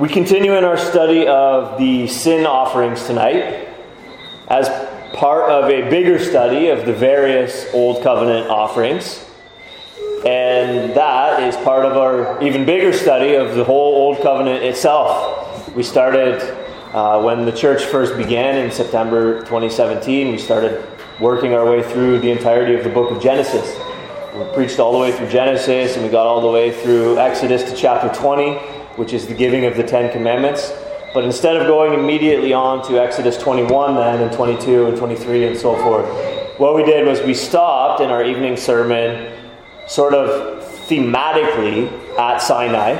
We continue in our study of the sin offerings tonight as part of a bigger study of the various Old Covenant offerings. And that is part of our even bigger study of the whole Old Covenant itself. We started uh, when the church first began in September 2017. We started working our way through the entirety of the book of Genesis. We preached all the way through Genesis and we got all the way through Exodus to chapter 20 which is the giving of the Ten Commandments. But instead of going immediately on to Exodus 21 then and 22 and 23 and so forth, what we did was we stopped in our evening sermon sort of thematically at Sinai.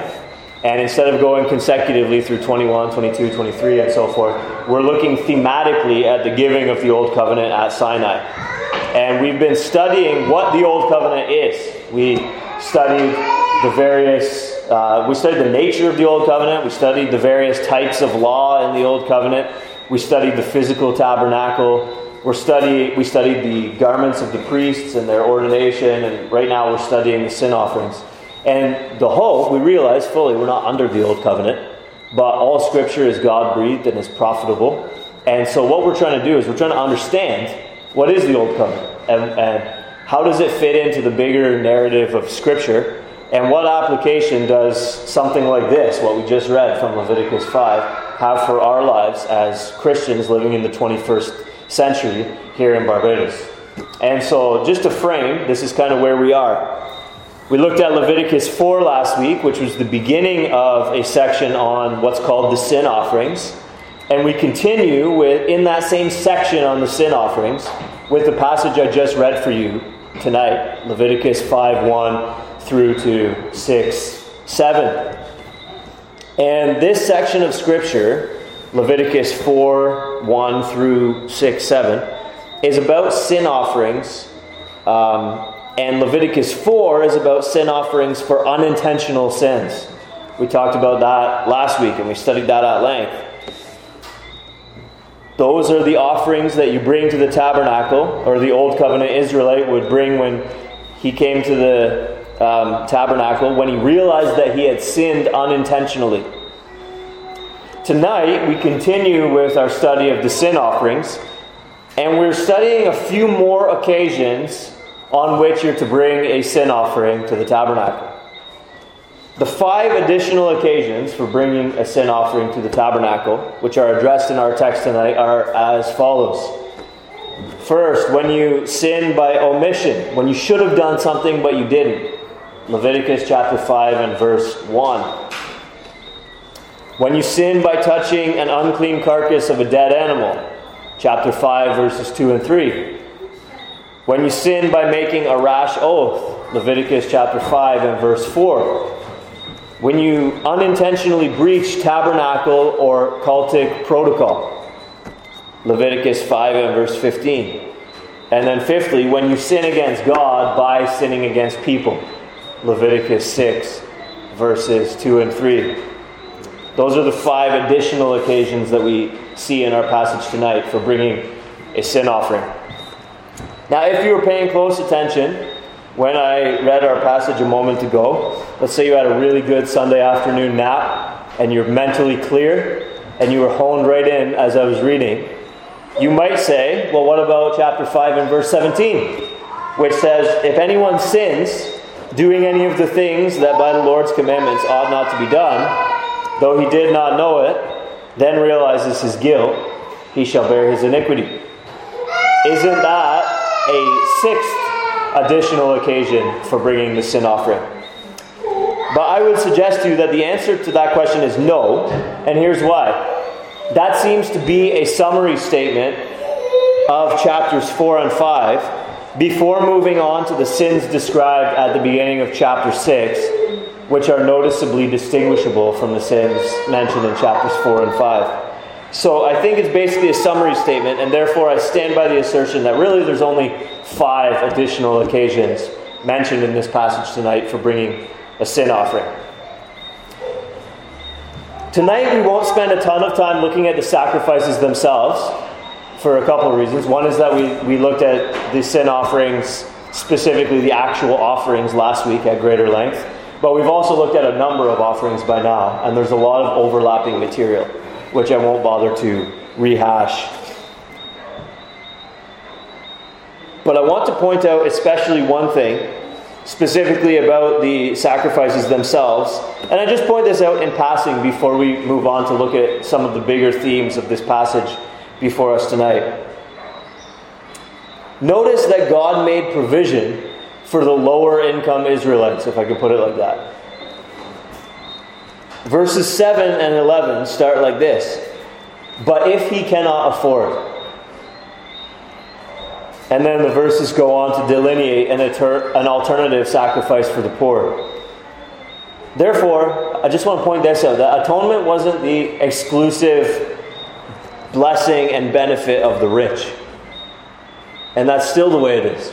And instead of going consecutively through 21, 22, 23, and so forth, we're looking thematically at the giving of the Old Covenant at Sinai. And we've been studying what the Old Covenant is. We studied the various uh, we studied the nature of the Old Covenant. We studied the various types of law in the Old Covenant. We studied the physical tabernacle. We're study, we studied the garments of the priests and their ordination. And right now we're studying the sin offerings. And the whole, we realize fully, we're not under the Old Covenant. But all Scripture is God breathed and is profitable. And so what we're trying to do is we're trying to understand what is the Old Covenant and, and how does it fit into the bigger narrative of Scripture and what application does something like this, what we just read from Leviticus 5, have for our lives as Christians living in the 21st century here in Barbados? And so, just to frame, this is kind of where we are. We looked at Leviticus 4 last week, which was the beginning of a section on what's called the sin offerings. And we continue with in that same section on the sin offerings with the passage I just read for you tonight, Leviticus 5 1 through to 6 7. And this section of Scripture, Leviticus 4 1 through 6 7, is about sin offerings. Um, and Leviticus 4 is about sin offerings for unintentional sins. We talked about that last week and we studied that at length. Those are the offerings that you bring to the tabernacle, or the Old Covenant Israelite would bring when he came to the um, tabernacle when he realized that he had sinned unintentionally. Tonight, we continue with our study of the sin offerings, and we're studying a few more occasions on which you're to bring a sin offering to the tabernacle. The five additional occasions for bringing a sin offering to the tabernacle, which are addressed in our text tonight, are as follows. First, when you sin by omission, when you should have done something but you didn't. Leviticus chapter 5 and verse 1. When you sin by touching an unclean carcass of a dead animal, chapter 5, verses 2 and 3. When you sin by making a rash oath, Leviticus chapter 5 and verse 4. When you unintentionally breach tabernacle or cultic protocol, Leviticus 5 and verse 15. And then, fifthly, when you sin against God by sinning against people, Leviticus 6, verses 2 and 3. Those are the five additional occasions that we see in our passage tonight for bringing a sin offering. Now, if you were paying close attention when I read our passage a moment ago, let's say you had a really good Sunday afternoon nap and you're mentally clear and you were honed right in as I was reading, you might say, well, what about chapter 5 and verse 17, which says, If anyone sins, doing any of the things that by the Lord's commandments ought not to be done, though he did not know it, then realizes his guilt, he shall bear his iniquity. Isn't that a sixth additional occasion for bringing the sin offering? But I would suggest to you that the answer to that question is no, and here's why. That seems to be a summary statement of chapters 4 and 5 before moving on to the sins described at the beginning of chapter 6, which are noticeably distinguishable from the sins mentioned in chapters 4 and 5. So I think it's basically a summary statement, and therefore I stand by the assertion that really there's only five additional occasions mentioned in this passage tonight for bringing a sin offering. Tonight we won't spend a ton of time looking at the sacrifices themselves for a couple of reasons. One is that we, we looked at the sin offerings, specifically the actual offerings, last week at greater length. But we've also looked at a number of offerings by now, and there's a lot of overlapping material, which I won't bother to rehash. But I want to point out especially one thing, specifically about the sacrifices themselves. And I just point this out in passing before we move on to look at some of the bigger themes of this passage before us tonight. Notice that God made provision for the lower income Israelites, if I could put it like that. Verses 7 and 11 start like this But if he cannot afford, and then the verses go on to delineate an, an alternative sacrifice for the poor. Therefore, I just want to point this out that atonement wasn't the exclusive blessing and benefit of the rich. And that's still the way it is.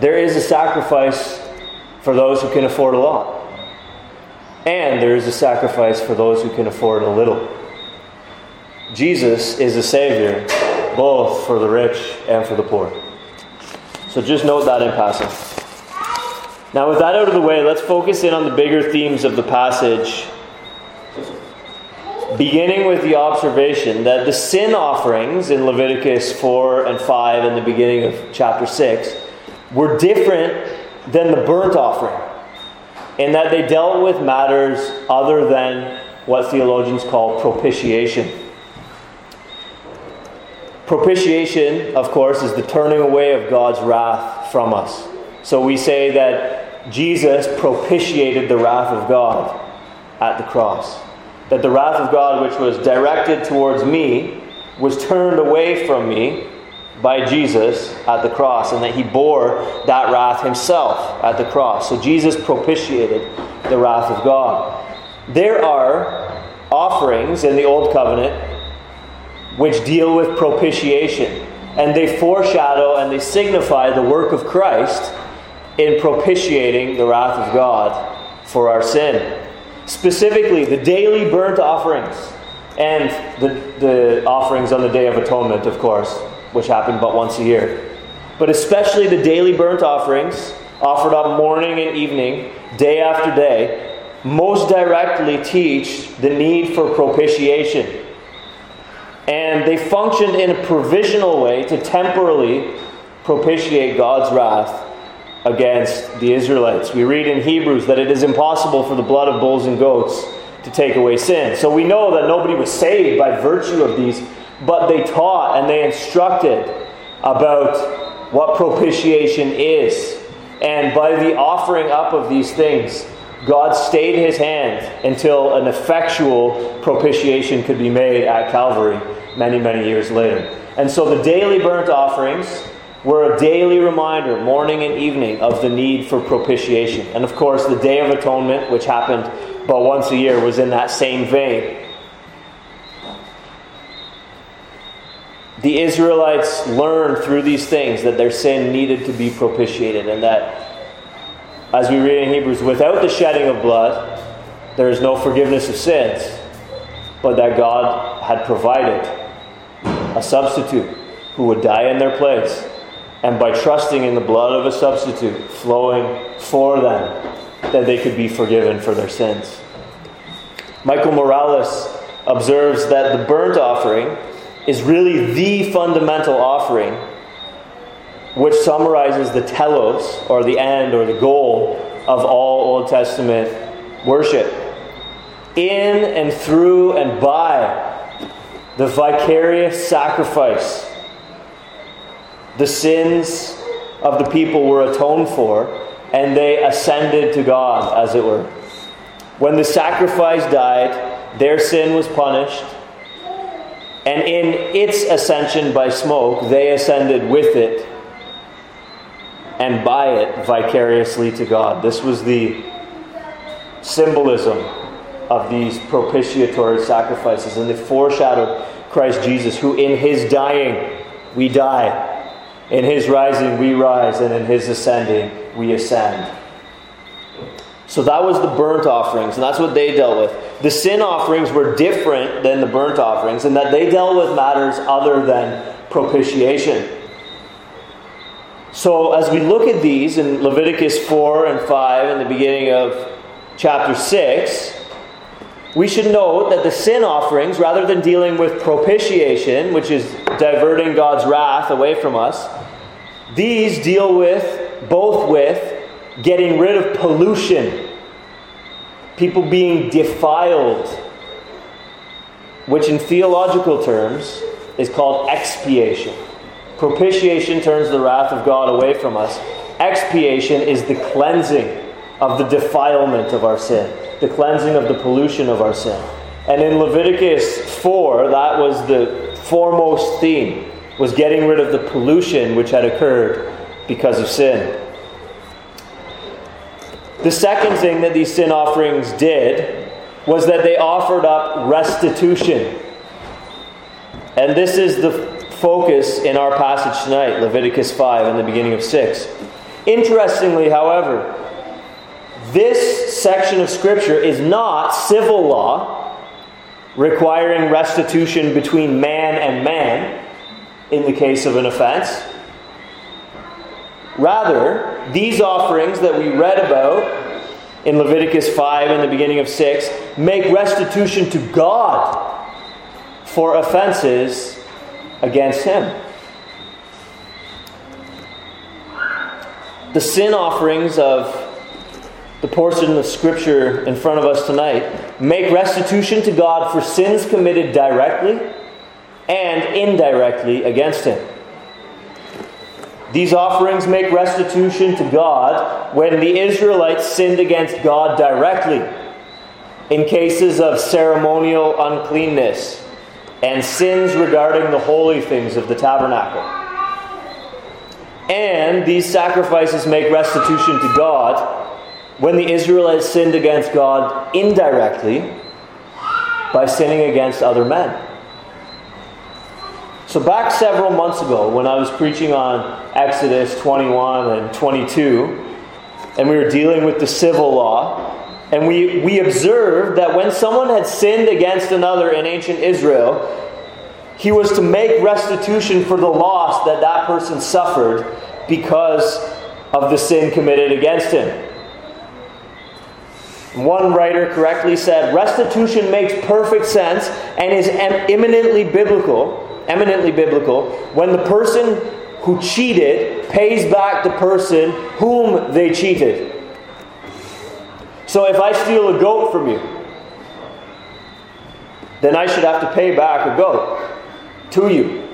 There is a sacrifice for those who can afford a lot. And there is a sacrifice for those who can afford a little. Jesus is a Savior both for the rich and for the poor. So just note that in passing. Now, with that out of the way, let's focus in on the bigger themes of the passage, beginning with the observation that the sin offerings in Leviticus 4 and 5 and the beginning of chapter 6 were different than the burnt offering, in that they dealt with matters other than what theologians call propitiation. Propitiation, of course, is the turning away of God's wrath from us. So we say that Jesus propitiated the wrath of God at the cross. That the wrath of God, which was directed towards me, was turned away from me by Jesus at the cross, and that he bore that wrath himself at the cross. So Jesus propitiated the wrath of God. There are offerings in the Old Covenant which deal with propitiation. And they foreshadow and they signify the work of Christ in propitiating the wrath of God for our sin. Specifically, the daily burnt offerings and the, the offerings on the Day of Atonement, of course, which happened but once a year. But especially the daily burnt offerings offered up morning and evening, day after day, most directly teach the need for propitiation and they functioned in a provisional way to temporarily propitiate God's wrath against the Israelites. We read in Hebrews that it is impossible for the blood of bulls and goats to take away sin. So we know that nobody was saved by virtue of these, but they taught and they instructed about what propitiation is. And by the offering up of these things, God stayed his hand until an effectual propitiation could be made at Calvary many, many years later. And so the daily burnt offerings were a daily reminder, morning and evening, of the need for propitiation. And of course, the Day of Atonement, which happened but once a year, was in that same vein. The Israelites learned through these things that their sin needed to be propitiated, and that as we read in Hebrews, without the shedding of blood, there is no forgiveness of sins, but that God had provided a substitute who would die in their place. And by trusting in the blood of a substitute flowing for them, that they could be forgiven for their sins. Michael Morales observes that the burnt offering is really the fundamental offering which summarizes the telos, or the end, or the goal of all Old Testament worship. In and through and by the vicarious sacrifice, the sins of the people were atoned for, and they ascended to God, as it were. When the sacrifice died, their sin was punished, and in its ascension by smoke, they ascended with it and by it vicariously to God. This was the symbolism of these propitiatory sacrifices, and they foreshadowed Christ Jesus, who in his dying we die, in his rising we rise, and in his ascending we ascend. So that was the burnt offerings, and that's what they dealt with. The sin offerings were different than the burnt offerings in that they dealt with matters other than propitiation. So, as we look at these in Leviticus 4 and 5 and the beginning of chapter 6, we should note that the sin offerings, rather than dealing with propitiation, which is diverting God's wrath away from us, these deal with, both with, getting rid of pollution, people being defiled, which in theological terms is called expiation. Propitiation turns the wrath of God away from us. Expiation is the cleansing of the defilement of our sin, the cleansing of the pollution of our sin. And in Leviticus 4, that was the foremost theme, was getting rid of the pollution which had occurred because of sin. The second thing that these sin offerings did was that they offered up restitution. And this is the focus in our passage tonight, Leviticus 5 and the beginning of 6. Interestingly, however, this section of Scripture is not civil law requiring restitution between man and man in the case of an offense. Rather, these offerings that we read about in Leviticus 5 and the beginning of 6 make restitution to God for offenses against Him. The sin offerings of the portion of Scripture in front of us tonight make restitution to God for sins committed directly and indirectly against Him. These offerings make restitution to God when the Israelites sinned against God directly in cases of ceremonial uncleanness and sins regarding the holy things of the tabernacle. And these sacrifices make restitution to God when the Israelites sinned against God indirectly by sinning against other men. So, back several months ago, when I was preaching on Exodus 21 and 22, and we were dealing with the civil law, and we, we observed that when someone had sinned against another in ancient Israel, he was to make restitution for the loss that that person suffered because of the sin committed against him. One writer correctly said, Restitution makes perfect sense and is eminently biblical eminently biblical, when the person who cheated pays back the person whom they cheated. So if I steal a goat from you, then I should have to pay back a goat to you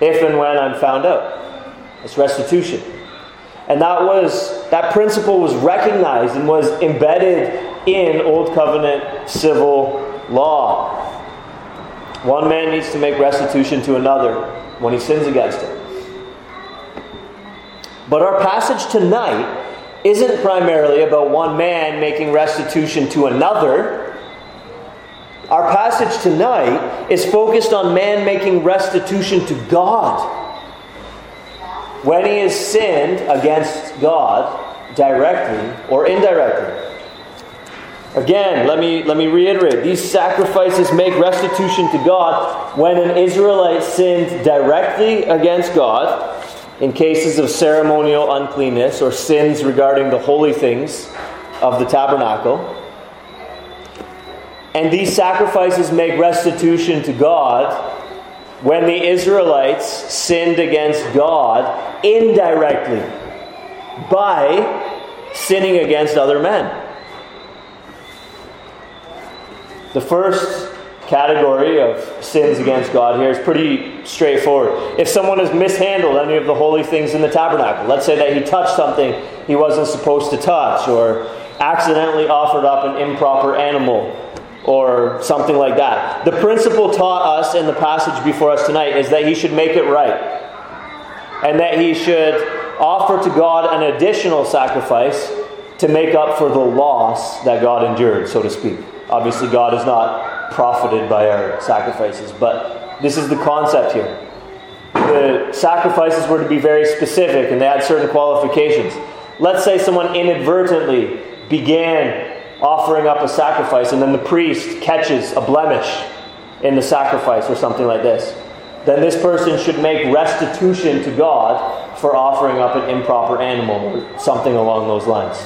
if and when I'm found out. It's restitution. And that was that principle was recognized and was embedded in Old Covenant civil law. One man needs to make restitution to another when he sins against him. But our passage tonight isn't primarily about one man making restitution to another. Our passage tonight is focused on man making restitution to God. When he has sinned against God directly or indirectly. Again, let me, let me reiterate these sacrifices make restitution to God when an Israelite sinned directly against God in cases of ceremonial uncleanness or sins regarding the holy things of the tabernacle. And these sacrifices make restitution to God when the Israelites sinned against God indirectly by sinning against other men. The first category of sins against God here is pretty straightforward. If someone has mishandled any of the holy things in the tabernacle, let's say that he touched something he wasn't supposed to touch, or accidentally offered up an improper animal, or something like that. The principle taught us in the passage before us tonight is that he should make it right. And that he should offer to God an additional sacrifice to make up for the loss that God endured, so to speak. Obviously, God is not profited by our sacrifices, but this is the concept here. The sacrifices were to be very specific and they had certain qualifications. Let's say someone inadvertently began offering up a sacrifice and then the priest catches a blemish in the sacrifice or something like this. Then this person should make restitution to God for offering up an improper animal or something along those lines.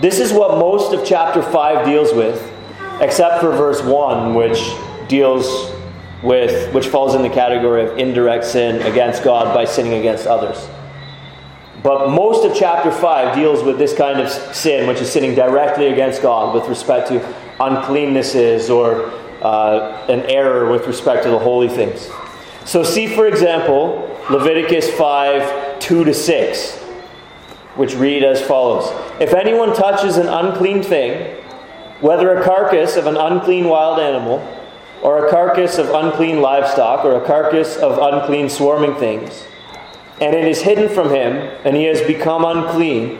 This is what most of chapter 5 deals with, except for verse 1, which deals with, which falls in the category of indirect sin against God by sinning against others. But most of chapter 5 deals with this kind of sin, which is sinning directly against God with respect to uncleannesses or uh, an error with respect to the holy things. So, see, for example, Leviticus 5 2 to 6, which read as follows If anyone touches an unclean thing, whether a carcass of an unclean wild animal, or a carcass of unclean livestock, or a carcass of unclean swarming things, and it is hidden from him, and he has become unclean,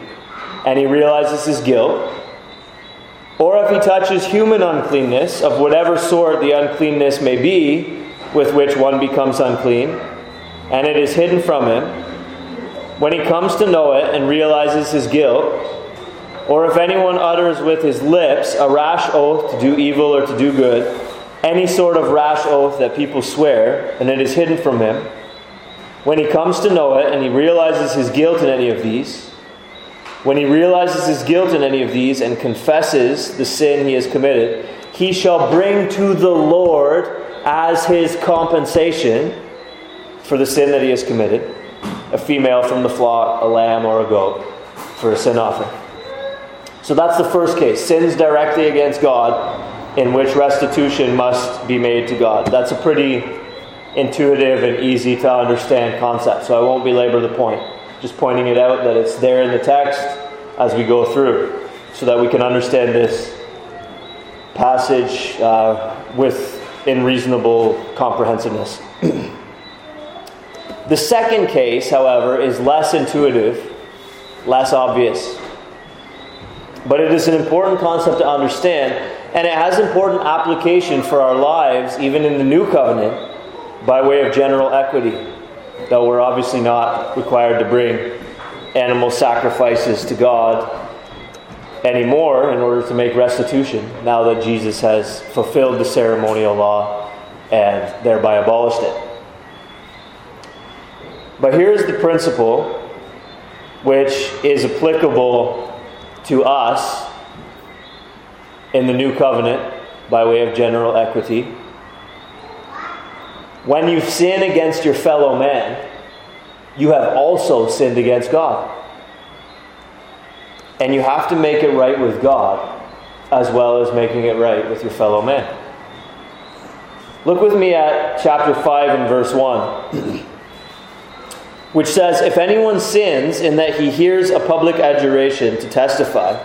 and he realizes his guilt, or if he touches human uncleanness, of whatever sort the uncleanness may be, with which one becomes unclean, and it is hidden from him, when he comes to know it and realizes his guilt, or if anyone utters with his lips a rash oath to do evil or to do good, any sort of rash oath that people swear, and it is hidden from him, when he comes to know it and he realizes his guilt in any of these, when he realizes his guilt in any of these and confesses the sin he has committed, he shall bring to the Lord as his compensation for the sin that he has committed a female from the flock, a lamb, or a goat for a sin offering. So that's the first case sins directly against God, in which restitution must be made to God. That's a pretty intuitive and easy to understand concept, so I won't belabor the point. Just pointing it out that it's there in the text as we go through, so that we can understand this passage uh, with in reasonable comprehensiveness. the second case, however, is less intuitive, less obvious. But it is an important concept to understand, and it has important application for our lives, even in the new covenant, by way of general equity, though we're obviously not required to bring animal sacrifices to God anymore in order to make restitution now that Jesus has fulfilled the ceremonial law and thereby abolished it. But here's the principle which is applicable to us in the new covenant by way of general equity. When you sin against your fellow man, you have also sinned against God. And you have to make it right with God as well as making it right with your fellow man. Look with me at chapter 5 and verse 1, which says If anyone sins in that he hears a public adjuration to testify,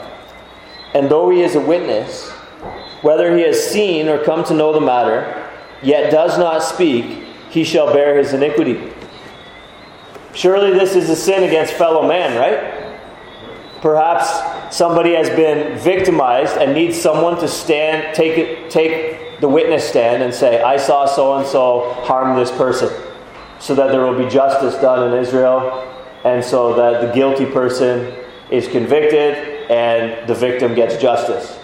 and though he is a witness, whether he has seen or come to know the matter, yet does not speak, he shall bear his iniquity. Surely this is a sin against fellow man, right? Perhaps somebody has been victimized and needs someone to stand, take, it, take the witness stand and say, I saw so and so harm this person, so that there will be justice done in Israel, and so that the guilty person is convicted and the victim gets justice.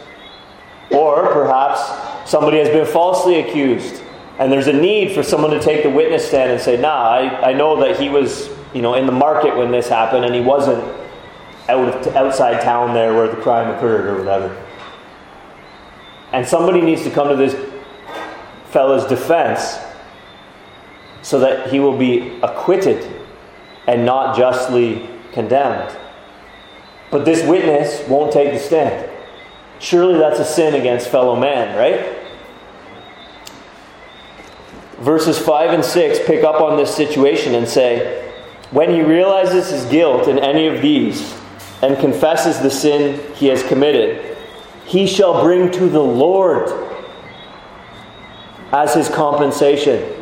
Or perhaps somebody has been falsely accused, and there's a need for someone to take the witness stand and say, Nah, I, I know that he was you know, in the market when this happened and he wasn't out of, outside town there where the crime occurred or whatever. And somebody needs to come to this fellow's defense so that he will be acquitted and not justly condemned. But this witness won't take the stand. Surely that's a sin against fellow man, right? Verses 5 and 6 pick up on this situation and say, When he realizes his guilt in any of these, and confesses the sin he has committed, he shall bring to the Lord as his compensation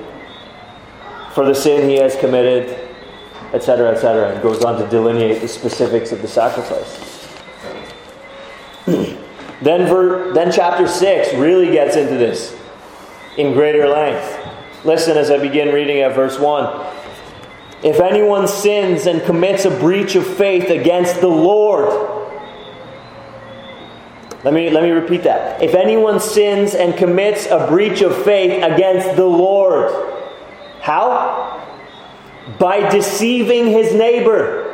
for the sin he has committed, etc., etc., and goes on to delineate the specifics of the sacrifice. then, ver- then chapter 6 really gets into this in greater length. Listen as I begin reading at verse 1. If anyone sins and commits a breach of faith against the Lord, let me, let me repeat that. If anyone sins and commits a breach of faith against the Lord, how? by deceiving his neighbor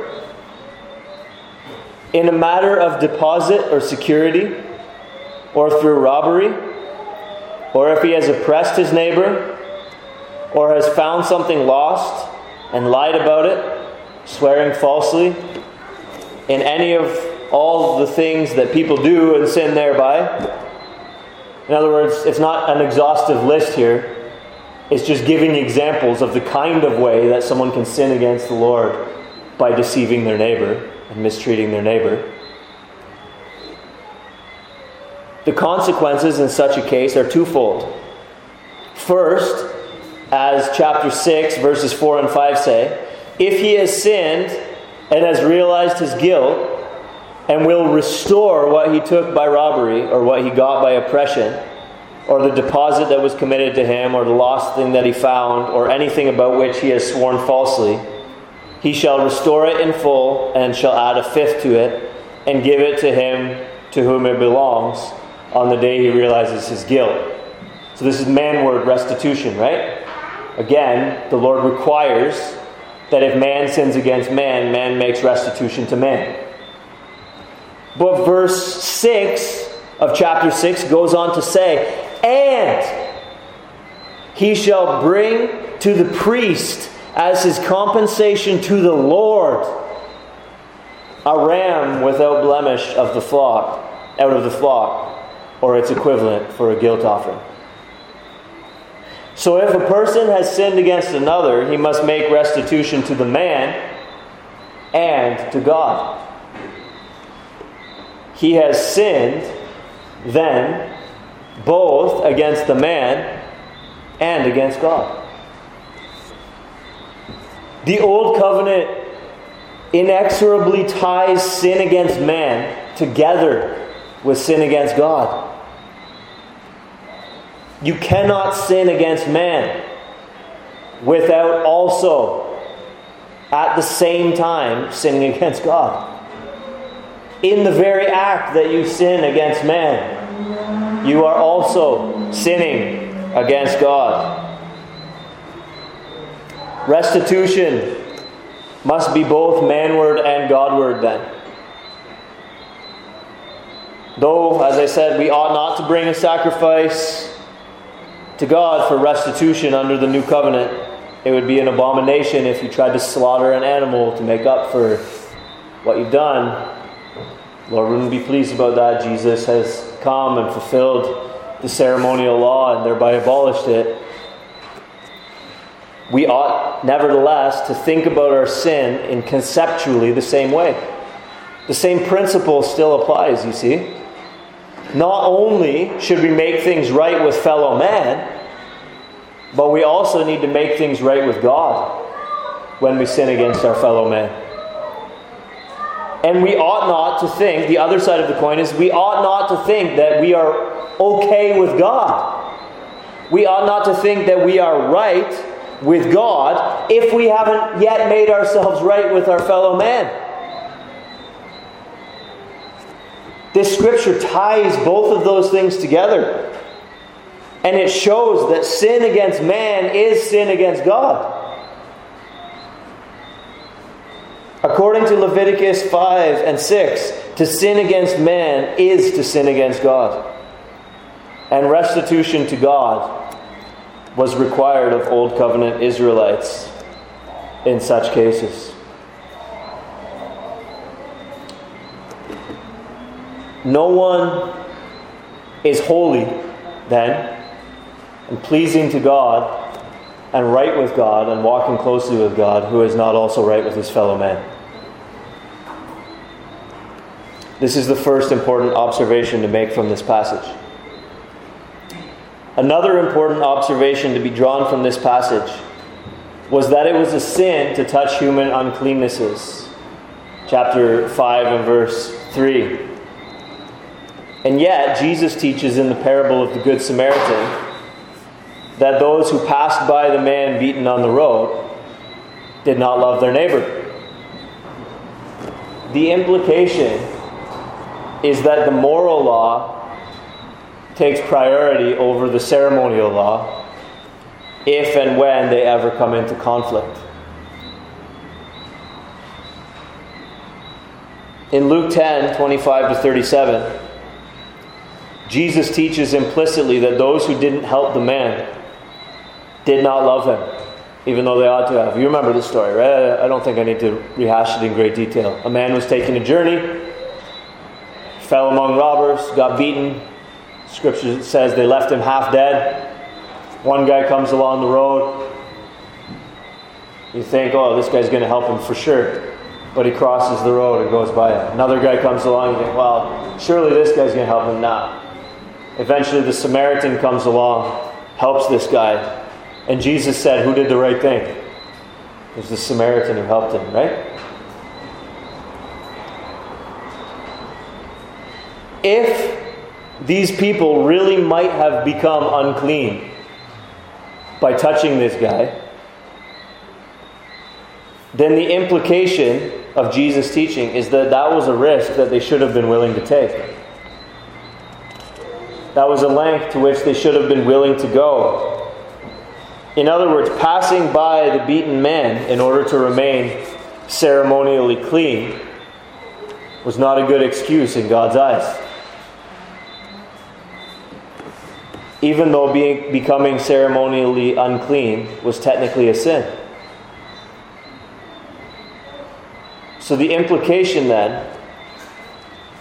in a matter of deposit or security, or through robbery, or if he has oppressed his neighbor, or has found something lost and lied about it, swearing falsely, in any of all the things that people do and sin thereby. In other words, it's not an exhaustive list here. It's just giving examples of the kind of way that someone can sin against the Lord by deceiving their neighbor and mistreating their neighbor. The consequences in such a case are twofold. First, as chapter 6, verses 4 and 5 say, if he has sinned and has realized his guilt and will restore what he took by robbery or what he got by oppression, or the deposit that was committed to him, or the lost thing that he found, or anything about which he has sworn falsely, he shall restore it in full and shall add a fifth to it and give it to him to whom it belongs on the day he realizes his guilt. So this is manward restitution, right? Again, the Lord requires that if man sins against man, man makes restitution to man. But verse 6 of chapter 6 goes on to say, And he shall bring to the priest as his compensation to the Lord a ram without blemish of the flock, out of the flock, or its equivalent for a guilt offering. So if a person has sinned against another, he must make restitution to the man and to God. He has sinned then both against the man and against God. The Old Covenant inexorably ties sin against man together with sin against God. You cannot sin against man without also, at the same time, sinning against God. In the very act that you sin against man, you are also sinning against God. Restitution must be both manward and Godward then. Though, as I said, we ought not to bring a sacrifice to God for restitution under the new covenant, it would be an abomination if you tried to slaughter an animal to make up for what you've done. Lord wouldn't be pleased about that. Jesus has come and fulfilled the ceremonial law and thereby abolished it we ought, nevertheless, to think about our sin in conceptually the same way. The same principle still applies, you see. Not only should we make things right with fellow man, but we also need to make things right with God when we sin against our fellow man. And we ought not to think, the other side of the coin is, we ought not to think that we are okay with God. We ought not to think that we are right with God if we haven't yet made ourselves right with our fellow man. This scripture ties both of those things together. And it shows that sin against man is sin against God. According to Leviticus 5 and 6, to sin against man is to sin against God. And restitution to God was required of Old Covenant Israelites in such cases. No one is holy then and pleasing to God and right with God and walking closely with God who is not also right with his fellow man. This is the first important observation to make from this passage. Another important observation to be drawn from this passage was that it was a sin to touch human uncleannesses. Chapter 5 and verse 3. And yet, Jesus teaches in the parable of the Good Samaritan that those who passed by the man beaten on the road did not love their neighbor. The implication is that the moral law takes priority over the ceremonial law if and when they ever come into conflict. In Luke 10 25 to 37, Jesus teaches implicitly that those who didn't help the man did not love him, even though they ought to have. You remember the story, right? I don't think I need to rehash it in great detail. A man was taking a journey, fell among robbers, got beaten. Scripture says they left him half dead. One guy comes along the road. You think, oh, this guy's going to help him for sure. But he crosses the road and goes by. Another guy comes along. You think, well, surely this guy's going to help him. Nah. Eventually, the Samaritan comes along, helps this guy. And Jesus said, Who did the right thing? It was the Samaritan who helped him, right? If these people really might have become unclean by touching this guy, then the implication of Jesus' teaching is that that was a risk that they should have been willing to take. That was a length to which they should have been willing to go. In other words, passing by the beaten man in order to remain ceremonially clean was not a good excuse in God's eyes. Even though being, becoming ceremonially unclean was technically a sin. So the implication then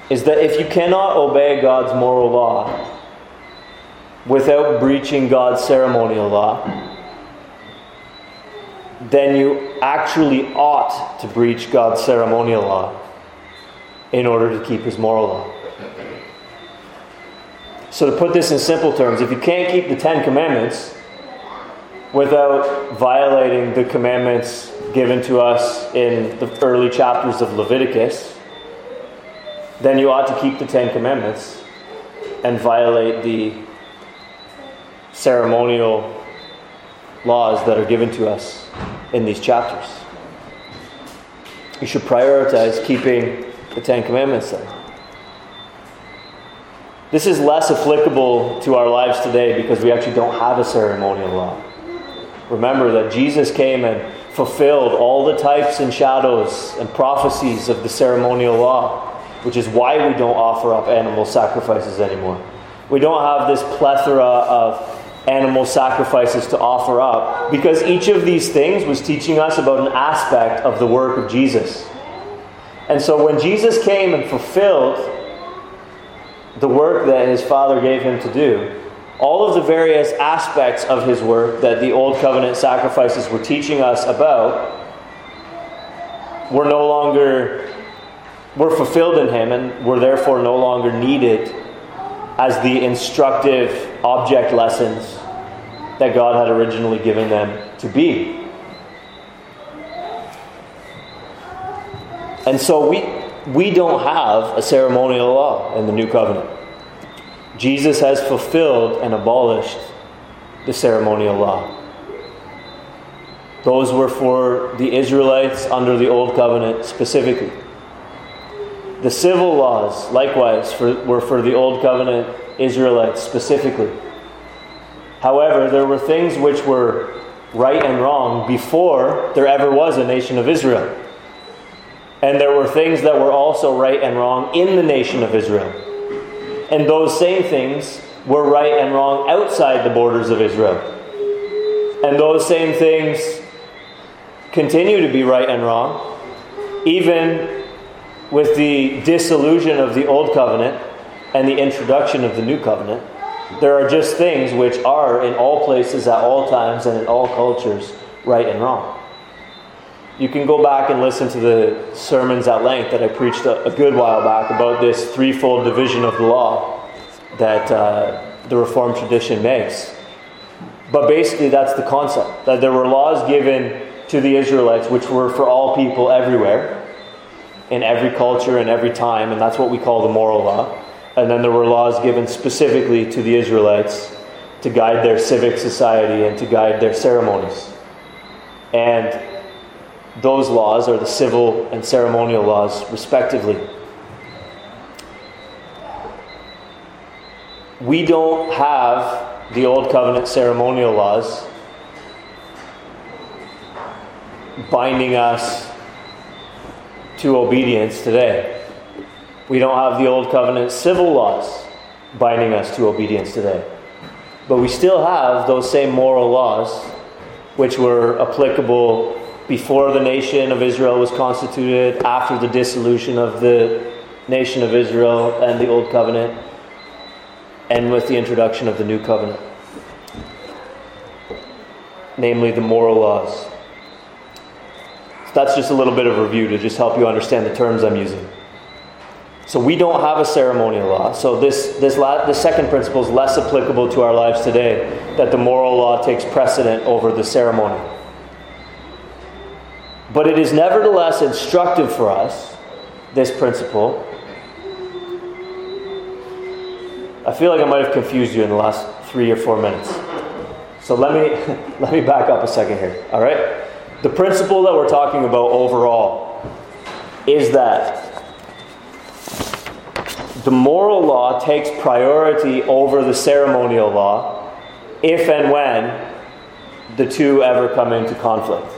is that if you cannot obey God's moral law without breaching God's ceremonial law, then you actually ought to breach God's ceremonial law in order to keep his moral law. So, to put this in simple terms, if you can't keep the Ten Commandments without violating the commandments given to us in the early chapters of Leviticus, then you ought to keep the Ten Commandments and violate the ceremonial laws that are given to us in these chapters. You should prioritize keeping the Ten Commandments then. This is less applicable to our lives today because we actually don't have a ceremonial law. Remember that Jesus came and fulfilled all the types and shadows and prophecies of the ceremonial law, which is why we don't offer up animal sacrifices anymore. We don't have this plethora of animal sacrifices to offer up because each of these things was teaching us about an aspect of the work of Jesus. And so when Jesus came and fulfilled the work that his Father gave him to do, all of the various aspects of his work that the Old Covenant sacrifices were teaching us about were no longer were fulfilled in him and were therefore no longer needed as the instructive object lessons that God had originally given them to be. And so we we don't have a ceremonial law in the new covenant. Jesus has fulfilled and abolished the ceremonial law. Those were for the Israelites under the Old Covenant specifically. The civil laws, likewise, for, were for the Old Covenant Israelites specifically. However, there were things which were right and wrong before there ever was a nation of Israel. And there were things that were also right and wrong in the nation of Israel. And those same things were right and wrong outside the borders of Israel. And those same things continue to be right and wrong, even with the dissolution of the Old Covenant and the introduction of the New Covenant. There are just things which are in all places, at all times, and in all cultures, right and wrong. You can go back and listen to the sermons at length that I preached a, a good while back about this threefold division of the law that uh, the Reformed tradition makes. But basically, that's the concept that there were laws given to the Israelites which were for all people everywhere, in every culture and every time, and that's what we call the moral law. And then there were laws given specifically to the Israelites to guide their civic society and to guide their ceremonies. And those laws are the civil and ceremonial laws, respectively. We don't have the Old Covenant ceremonial laws binding us to obedience today. We don't have the Old Covenant civil laws binding us to obedience today. But we still have those same moral laws which were applicable before the nation of Israel was constituted, after the dissolution of the nation of Israel and the Old Covenant, and with the introduction of the New Covenant, namely the moral laws. That's just a little bit of review to just help you understand the terms I'm using. So we don't have a ceremonial law. So this this la- the second principle is less applicable to our lives today. That the moral law takes precedent over the ceremony. But it is nevertheless instructive for us. This principle. I feel like I might have confused you in the last three or four minutes. So let me let me back up a second here. All right. The principle that we're talking about overall is that the moral law takes priority over the ceremonial law if and when the two ever come into conflict.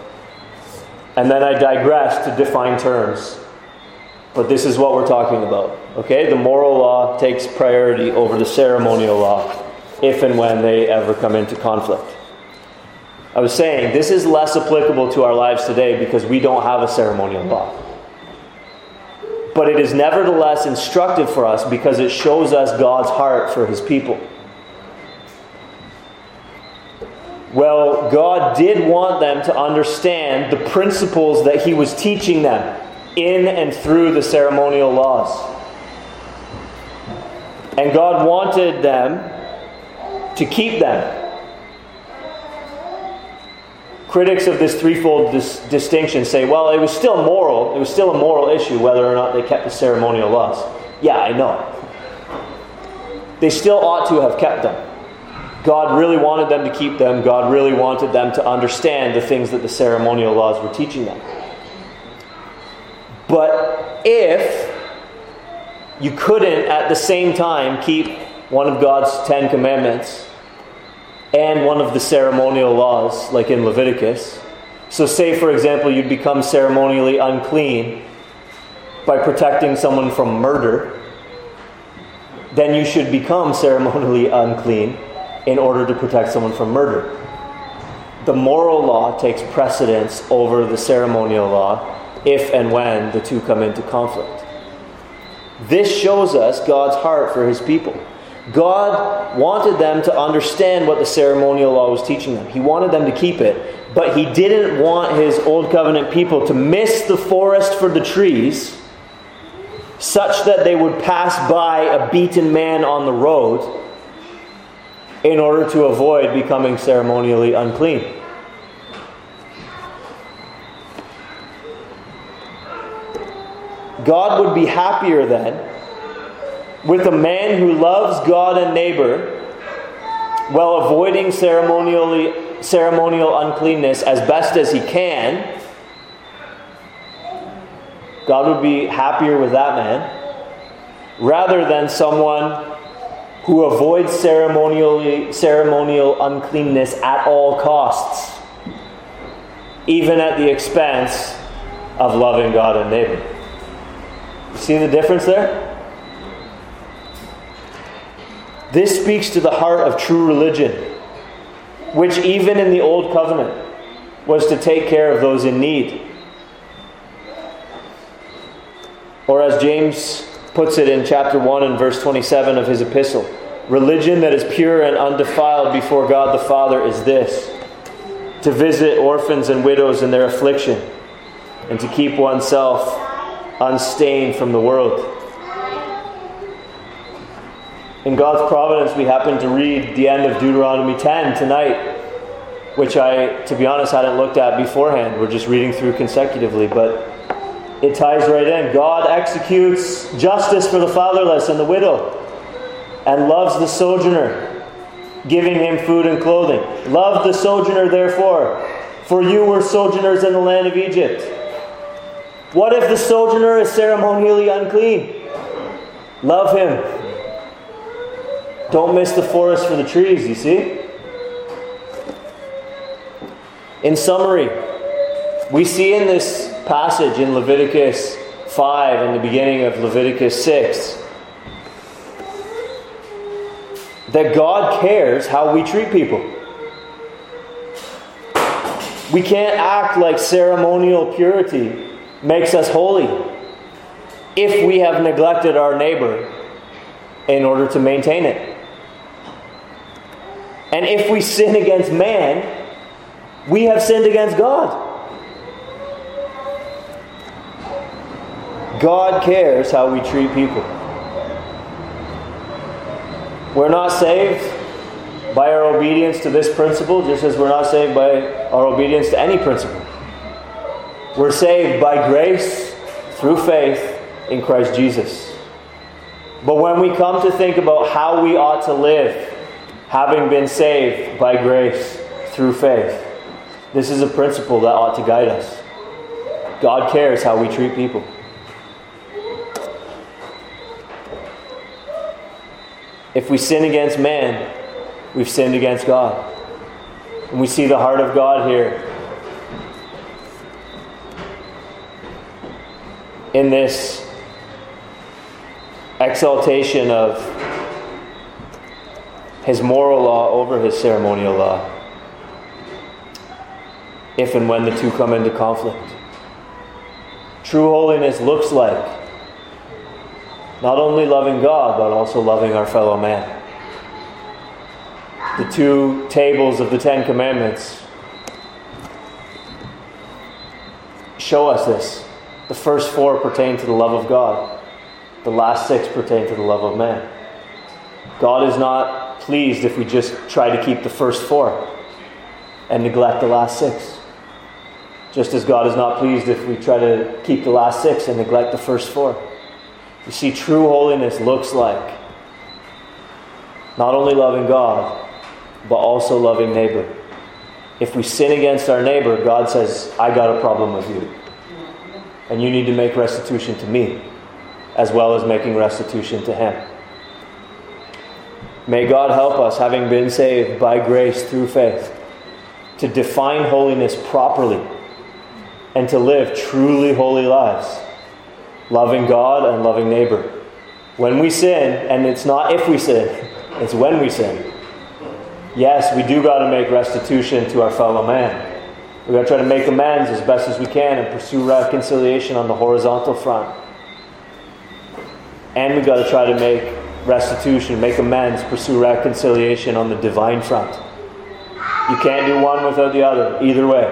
And then I digress to define terms. But this is what we're talking about. Okay? The moral law takes priority over the ceremonial law if and when they ever come into conflict. I was saying this is less applicable to our lives today because we don't have a ceremonial law. But it is nevertheless instructive for us because it shows us God's heart for his people. Well, God did want them to understand the principles that he was teaching them in and through the ceremonial laws. And God wanted them to keep them critics of this threefold dis- distinction say, well, it was still moral. It was still a moral issue whether or not they kept the ceremonial laws. Yeah, I know. They still ought to have kept them. God really wanted them to keep them. God really wanted them to understand the things that the ceremonial laws were teaching them. But if you couldn't at the same time keep one of God's Ten Commandments and one of the ceremonial laws, like in Leviticus. So, say for example, you'd become ceremonially unclean by protecting someone from murder, then you should become ceremonially unclean in order to protect someone from murder. The moral law takes precedence over the ceremonial law if and when the two come into conflict. This shows us God's heart for his people. God wanted them to understand what the ceremonial law was teaching them. He wanted them to keep it, but He didn't want His Old Covenant people to miss the forest for the trees such that they would pass by a beaten man on the road in order to avoid becoming ceremonially unclean. God would be happier then with a man who loves God and neighbor while avoiding ceremonially, ceremonial uncleanness as best as he can, God would be happier with that man rather than someone who avoids ceremonially, ceremonial uncleanness at all costs, even at the expense of loving God and neighbor. See the difference there? This speaks to the heart of true religion, which even in the Old Covenant was to take care of those in need. Or as James puts it in chapter 1 and verse 27 of his epistle, religion that is pure and undefiled before God the Father is this to visit orphans and widows in their affliction, and to keep oneself unstained from the world. In God's providence, we happen to read the end of Deuteronomy 10 tonight, which I, to be honest, hadn't looked at beforehand. We're just reading through consecutively, but it ties right in. God executes justice for the fatherless and the widow, and loves the sojourner, giving him food and clothing. Love the sojourner, therefore, for you were sojourners in the land of Egypt. What if the sojourner is ceremonially unclean? Love him don't miss the forest for the trees, you see? In summary, we see in this passage in Leviticus 5 and the beginning of Leviticus 6 that God cares how we treat people. We can't act like ceremonial purity makes us holy if we have neglected our neighbor in order to maintain it. And if we sin against man, we have sinned against God. God cares how we treat people. We're not saved by our obedience to this principle, just as we're not saved by our obedience to any principle. We're saved by grace through faith in Christ Jesus. But when we come to think about how we ought to live, having been saved by grace through faith, this is a principle that ought to guide us. God cares how we treat people. If we sin against man, we've sinned against God. And we see the heart of God here in this exaltation of his moral law over his ceremonial law. If and when the two come into conflict. True holiness looks like not only loving God, but also loving our fellow man. The two tables of the Ten Commandments show us this. The first four pertain to the love of God, the last six pertain to the love of man. God is not pleased if we just try to keep the first four and neglect the last six. Just as God is not pleased if we try to keep the last six and neglect the first four. You see, true holiness looks like not only loving God, but also loving neighbor. If we sin against our neighbor, God says, I got a problem with you. And you need to make restitution to me, as well as making restitution to him. May God help us, having been saved by grace through faith, to define holiness properly and to live truly holy lives loving God and loving neighbor. When we sin, and it's not if we sin, it's when we sin. Yes, we do got to make restitution to our fellow man. we got to try to make amends as best as we can and pursue reconciliation on the horizontal front. And we got to try to make restitution, make amends, pursue reconciliation on the divine front. You can't do one without the other, either way.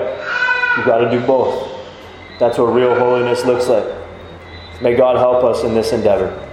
You've got to do both. That's what real holiness looks like. May God help us in this endeavor.